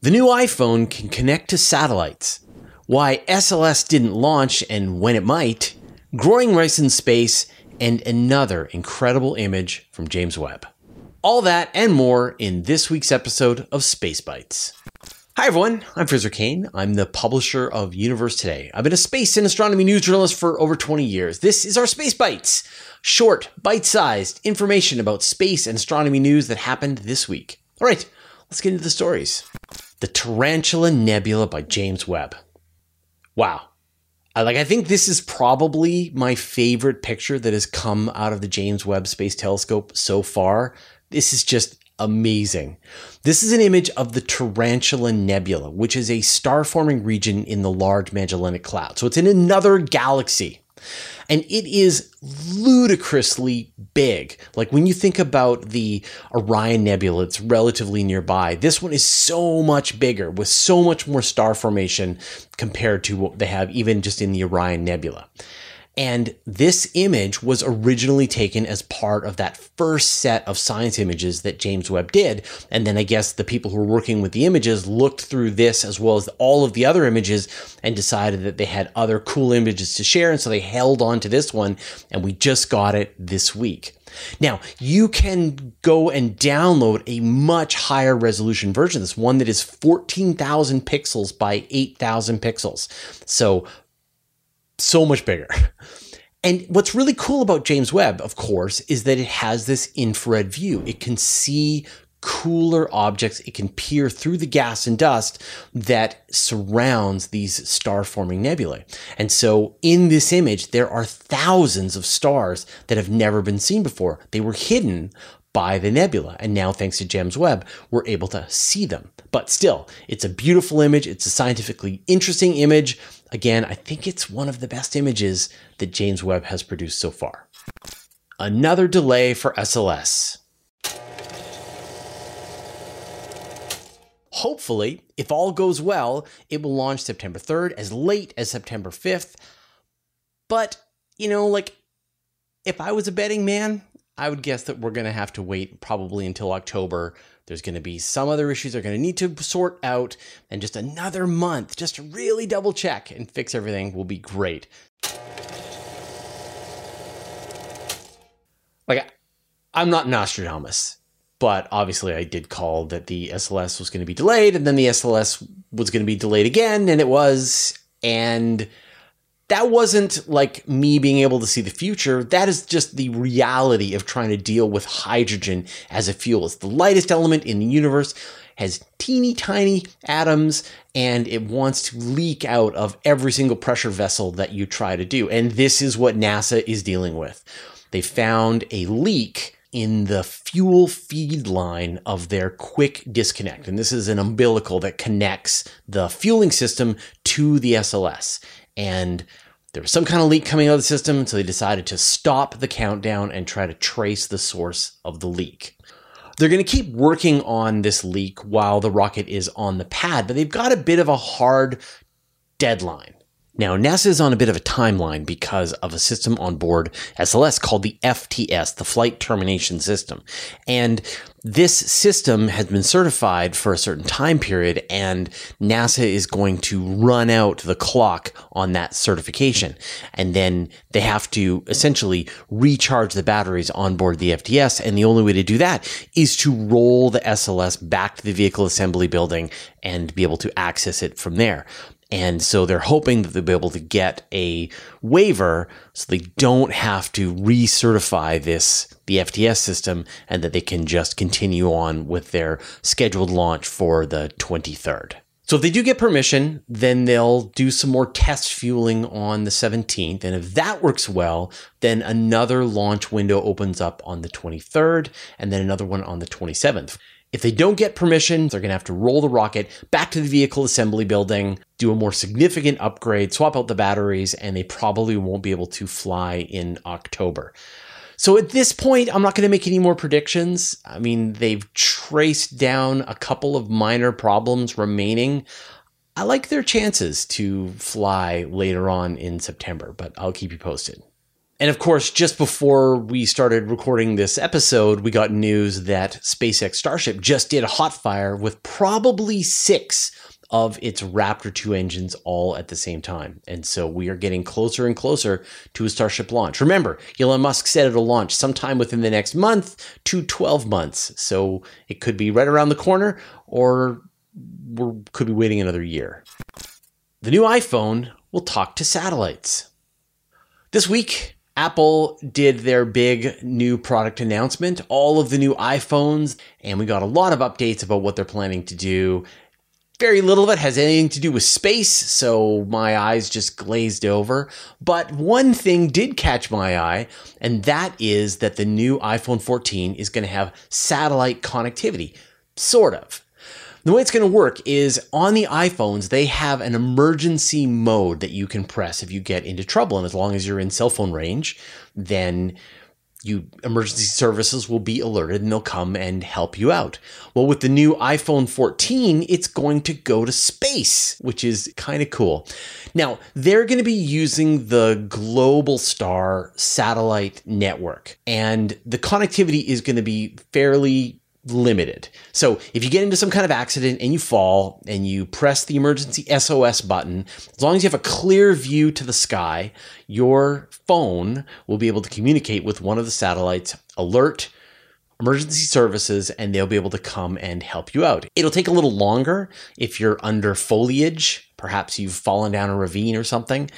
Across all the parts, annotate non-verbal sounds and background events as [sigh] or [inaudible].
The new iPhone can connect to satellites. Why SLS didn't launch and when it might. Growing rice in space and another incredible image from James Webb. All that and more in this week's episode of Space Bites. Hi everyone, I'm Fraser Cain. I'm the publisher of Universe Today. I've been a space and astronomy news journalist for over 20 years. This is our Space Bites, short, bite-sized information about space and astronomy news that happened this week. All right, let's get into the stories. The Tarantula Nebula by James Webb. Wow. I, like I think this is probably my favorite picture that has come out of the James Webb Space Telescope so far. This is just amazing. This is an image of the Tarantula Nebula, which is a star forming region in the Large Magellanic Cloud. So it's in another galaxy. And it is ludicrously big. Like when you think about the Orion Nebula, it's relatively nearby. This one is so much bigger with so much more star formation compared to what they have even just in the Orion Nebula. And this image was originally taken as part of that first set of science images that James Webb did. And then I guess the people who were working with the images looked through this as well as all of the other images and decided that they had other cool images to share. And so they held on to this one and we just got it this week. Now, you can go and download a much higher resolution version. This one that is 14,000 pixels by 8,000 pixels. So so much bigger. And what's really cool about James Webb, of course, is that it has this infrared view. It can see cooler objects. It can peer through the gas and dust that surrounds these star forming nebulae. And so in this image, there are thousands of stars that have never been seen before. They were hidden by the nebula. And now, thanks to James Webb, we're able to see them. But still, it's a beautiful image. It's a scientifically interesting image. Again, I think it's one of the best images that James Webb has produced so far. Another delay for SLS. Hopefully, if all goes well, it will launch September 3rd, as late as September 5th. But, you know, like, if I was a betting man, I would guess that we're going to have to wait probably until October. There's going to be some other issues they're going to need to sort out, and just another month just to really double check and fix everything will be great. Like, I'm not Nostradamus, but obviously I did call that the SLS was going to be delayed, and then the SLS was going to be delayed again, and it was. And that wasn't like me being able to see the future. That is just the reality of trying to deal with hydrogen as a fuel. It's the lightest element in the universe, has teeny tiny atoms, and it wants to leak out of every single pressure vessel that you try to do. And this is what NASA is dealing with. They found a leak in the fuel feed line of their quick disconnect. And this is an umbilical that connects the fueling system to the SLS and there was some kind of leak coming out of the system, so they decided to stop the countdown and try to trace the source of the leak. They're going to keep working on this leak while the rocket is on the pad, but they've got a bit of a hard deadline. Now, NASA is on a bit of a timeline because of a system on board SLS called the FTS, the Flight Termination System. And this system has been certified for a certain time period, and NASA is going to run out the clock on that certification. And then they have to essentially recharge the batteries on board the FTS. And the only way to do that is to roll the SLS back to the vehicle assembly building and be able to access it from there. And so they're hoping that they'll be able to get a waiver so they don't have to recertify this, the FTS system, and that they can just continue on with their scheduled launch for the 23rd. So if they do get permission, then they'll do some more test fueling on the 17th. And if that works well, then another launch window opens up on the 23rd and then another one on the 27th. If they don't get permission, they're going to have to roll the rocket back to the vehicle assembly building, do a more significant upgrade, swap out the batteries, and they probably won't be able to fly in October. So at this point, I'm not going to make any more predictions. I mean, they've traced down a couple of minor problems remaining. I like their chances to fly later on in September, but I'll keep you posted. And of course, just before we started recording this episode, we got news that SpaceX Starship just did a hot fire with probably six of its Raptor 2 engines all at the same time. And so we are getting closer and closer to a Starship launch. Remember, Elon Musk said it'll launch sometime within the next month to 12 months. So it could be right around the corner or we could be waiting another year. The new iPhone will talk to satellites. This week, Apple did their big new product announcement, all of the new iPhones, and we got a lot of updates about what they're planning to do very little of it has anything to do with space, so my eyes just glazed over. But one thing did catch my eye, and that is that the new iPhone 14 is going to have satellite connectivity. Sort of. The way it's going to work is on the iPhones, they have an emergency mode that you can press if you get into trouble. And as long as you're in cell phone range, then you emergency services will be alerted and they'll come and help you out. Well, with the new iPhone 14, it's going to go to space, which is kind of cool. Now, they're going to be using the Globalstar satellite network, and the connectivity is going to be fairly limited. So if you get into some kind of accident and you fall and you press the emergency SOS button, as long as you have a clear view to the sky, your phone will be able to communicate with one of the satellites, alert emergency services, and they'll be able to come and help you out. It'll take a little longer if you're under foliage. Perhaps you've fallen down a ravine or something,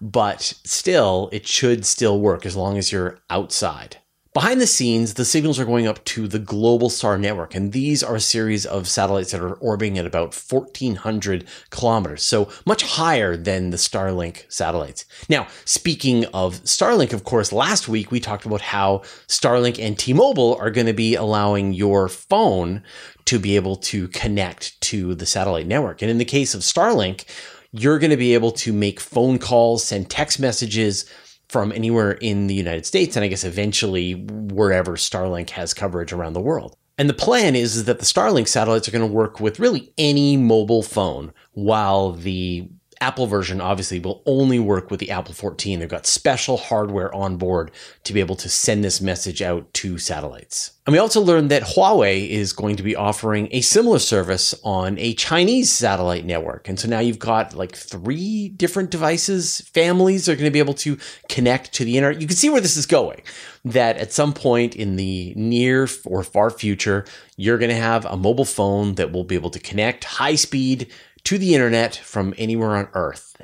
but still, it should still work as long as you're outside. Behind the scenes, the signals are going up to the Globalstar network, and these are a series of satellites that are orbiting at about 1,400 kilometers, so much higher than the Starlink satellites. Now, speaking of Starlink, of course, last week we talked about how Starlink and T Mobile are going to be allowing your phone to be able to connect to the satellite network. And in the case of Starlink, you're going to be able to make phone calls, send text messages, from anywhere in the United States, and I guess eventually wherever Starlink has coverage around the world. And the plan is, is that the Starlink satellites are going to work with really any mobile phone, while the Apple version obviously will only work with the Apple 14. They've got special hardware on board to be able to send this message out to satellites. And we also learned that Huawei is going to be offering a similar service on a Chinese satellite network. And so now you've got like three different devices, families are going to be able to connect to the internet. You can see where this is going. That at some point in the near or far future, you're going to have a mobile phone that will be able to connect high speed to the internet from anywhere on Earth.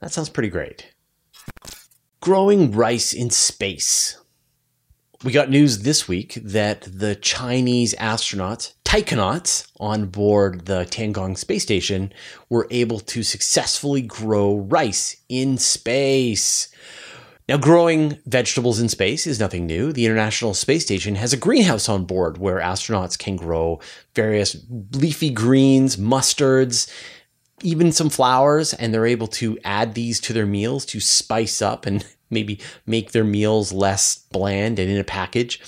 That sounds pretty great. Growing rice in space. We got news this week that the Chinese astronauts, taikonauts, on board the Tiangong space station were able to successfully grow rice in space. Now, growing vegetables in space is nothing new. The International Space Station has a greenhouse on board where astronauts can grow various leafy greens, mustards, even some flowers, and they're able to add these to their meals to spice up and [laughs] maybe make their meals less bland and in a package.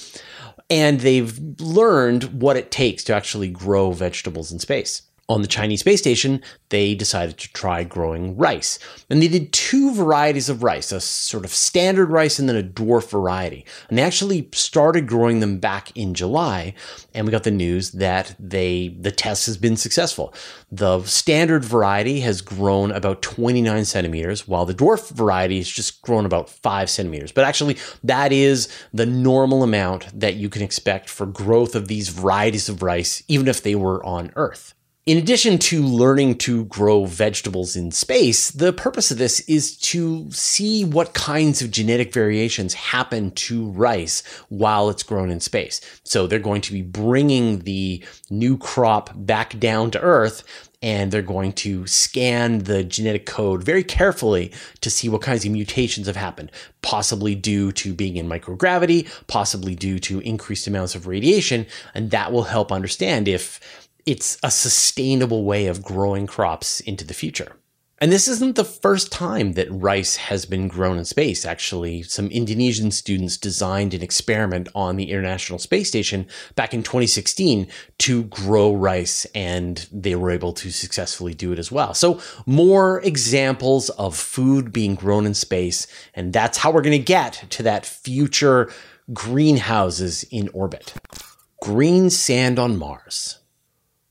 And they've learned what it takes to actually grow vegetables in space on the Chinese space station, they decided to try growing rice. And they did two varieties of rice, a sort of standard rice and then a dwarf variety. And they actually started growing them back in July, and we got the news that they the test has been successful. The standard variety has grown about 29 centimeters, while the dwarf variety has just grown about 5 centimeters. But actually, that is the normal amount that you can expect for growth of these varieties of rice, even if they were on Earth. In addition to learning to grow vegetables in space, the purpose of this is to see what kinds of genetic variations happen to rice while it's grown in space. So they're going to be bringing the new crop back down to Earth and they're going to scan the genetic code very carefully to see what kinds of mutations have happened, possibly due to being in microgravity, possibly due to increased amounts of radiation, and that will help understand if it's a sustainable way of growing crops into the future. And this isn't the first time that rice has been grown in space. Actually, some Indonesian students designed an experiment on the International Space Station back in 2016 to grow rice, and they were able to successfully do it as well. So, more examples of food being grown in space, and that's how we're going to get to that future greenhouses in orbit. Green sand on Mars.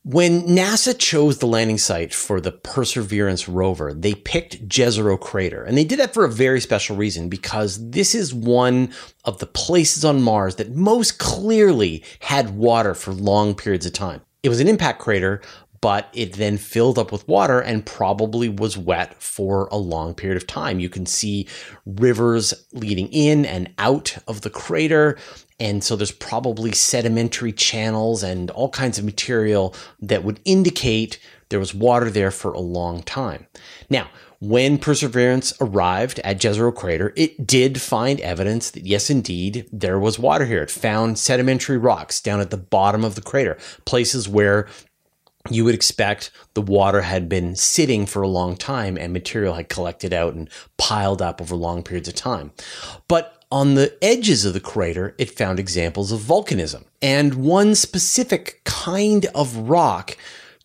When NASA chose the landing site for the Perseverance rover, they picked Jezero Crater. And they did that for a very special reason because this is one of the places on Mars that most clearly had water for long periods of time. It was an impact crater, but it then filled up with water and probably was wet for a long period of time. You can see rivers leading in and out of the crater. And so there's probably sedimentary channels and all kinds of material that would indicate there was water there for a long time. Now, when Perseverance arrived at Jezero Crater, it did find evidence that yes, indeed, there was water here. It found sedimentary rocks down at the bottom of the crater, places where you would expect the water had been sitting for a long time and material had collected out and piled up over long periods of time. But on the edges of the crater, it found examples of volcanism. And one specific kind of rock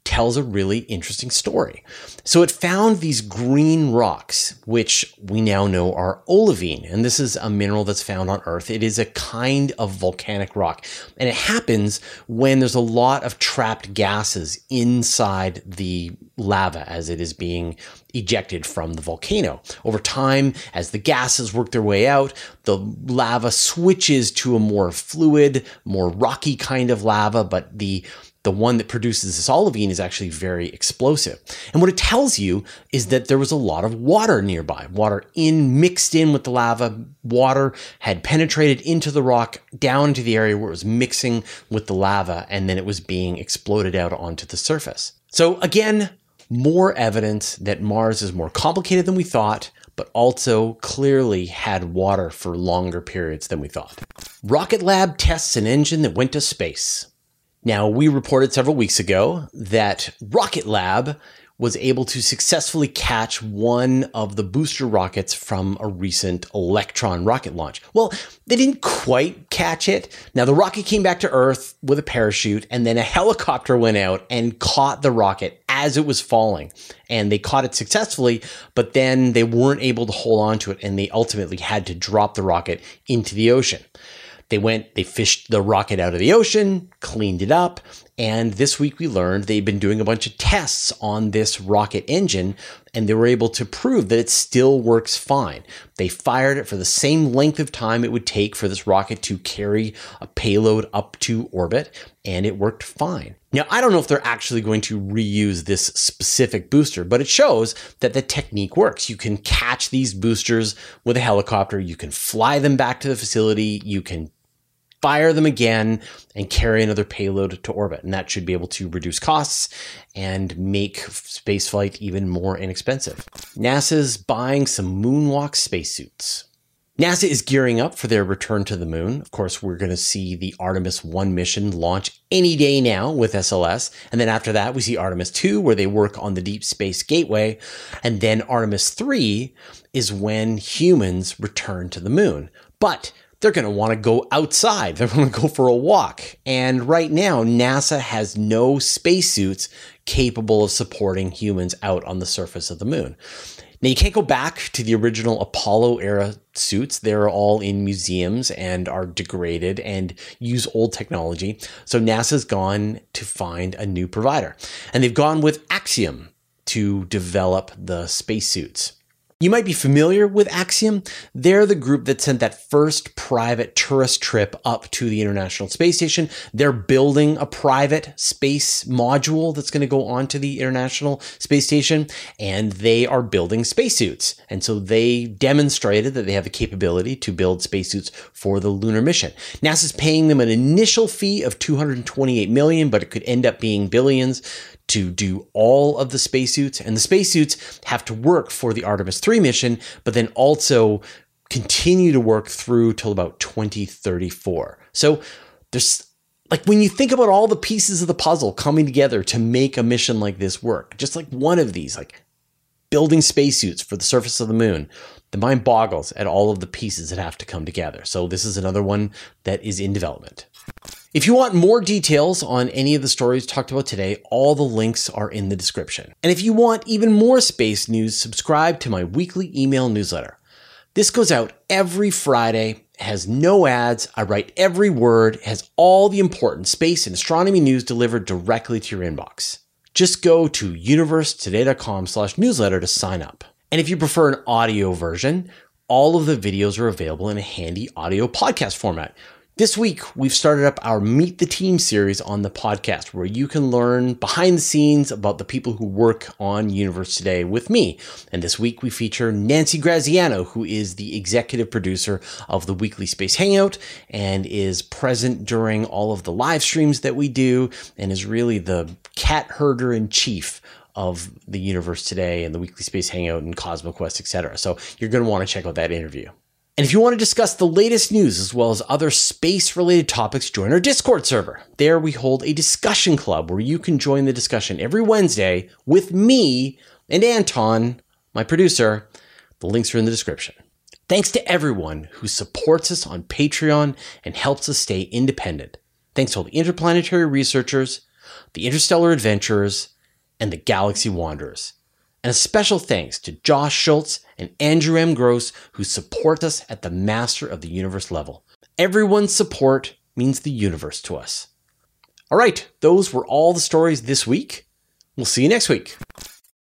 tells a really interesting story. So it found these green rocks, which we now know are olivine. And this is a mineral that's found on Earth. It is a kind of volcanic rock. And it happens when there's a lot of trapped gases inside the lava as it is being ejected from the volcano. Over time, as the gases work their way out, the lava switches to a more fluid, more rocky kind of lava, but the the one that produces this olivine is actually very explosive. And what it tells you is that there was a lot of water nearby. Water in mixed in with the lava. Water had penetrated into the rock down into the area where it was mixing with the lava and then it was being exploded out onto the surface. So again, more evidence that Mars is more complicated than we thought, but also clearly had water for longer periods than we thought. Rocket Lab tests an engine that went to space. Now, we reported several weeks ago that Rocket Lab was able to successfully catch one of the booster rockets from a recent Electron rocket launch. Well, they didn't quite catch it. Now, the rocket came back to Earth with a parachute, and then a helicopter went out and caught the rocket as it was falling. And they caught it successfully, but then they weren't able to hold on to it, and they ultimately had to drop the rocket into the ocean. They went, they fished the rocket out of the ocean, cleaned it up, and this week we learned they've been doing a bunch of tests on this rocket engine and they were able to prove that it still works fine. They fired it for the same length of time it would take for this rocket to carry a payload up to orbit and it worked fine. Now, I don't know if they're actually going to reuse this specific booster, but it shows that the technique works. You can catch these boosters with a helicopter, you can fly them back to the facility, you can fire them again and carry another payload to orbit. And that should be able to reduce costs and make spaceflight even more inexpensive. NASA's buying some moonwalk spacesuits. NASA is gearing up for their return to the moon. Of course, we're going to see the Artemis 1 mission launch any day now with SLS. And then after that, we see Artemis 2, where they work on the Deep Space Gateway. And then Artemis 3 is when humans return to the moon. But they're going to want to go outside. They're going to go for a walk. And right now, NASA has no spacesuits capable of supporting humans out on the surface of the moon. Now, you can't go back to the original Apollo era suits. They're all in museums and are degraded and use old technology. So NASA's gone to find a new provider. And they've gone with Axiom to develop the spacesuits. You might be familiar with Axiom. They're the group that sent that first private tourist trip up to the International Space Station. They're building a private space module that's going to go onto the International Space Station, and they are building spacesuits. And so they demonstrated that they have the capability to build spacesuits for the lunar mission. NASA's paying them an initial fee of 228 million, but it could end up being billions to do all of the spacesuits, and the spacesuits have to work for the Artemis 3 mission, but then also continue to work through till about 2034. So there's like when you think about all the pieces of the puzzle coming together to make a mission like this work, just like one of these, like building spacesuits for the surface of the moon. The mind boggles at all of the pieces that have to come together. So, this is another one that is in development. If you want more details on any of the stories talked about today, all the links are in the description. And if you want even more space news, subscribe to my weekly email newsletter. This goes out every Friday, has no ads. I write every word, has all the important space and astronomy news delivered directly to your inbox. Just go to universetoday.com slash newsletter to sign up. And if you prefer an audio version, all of the videos are available in a handy audio podcast format. This week, we've started up our Meet the Team series on the podcast where you can learn behind the scenes about the people who work on Universe Today with me. And this week, we feature Nancy Graziano, who is the executive producer of the Weekly Space Hangout and is present during all of the live streams that we do and is really the cat herder in chief of the universe today and the weekly space hangout and cosmoquest etc so you're going to want to check out that interview and if you want to discuss the latest news as well as other space related topics, join our Discord server. There we hold a discussion club where you can join the discussion every Wednesday with me and Anton, my producer. The links are in the description. Thanks to everyone who supports us on Patreon and helps us stay independent. Thanks to all the interplanetary researchers, the interstellar adventurers, and the galaxy wanderers. And a special thanks to Josh Schultz and Andrew M. Gross, who support us at the Master of the Universe level. Everyone's support means the universe to us. All right, those were all the stories this week. We'll see you next week.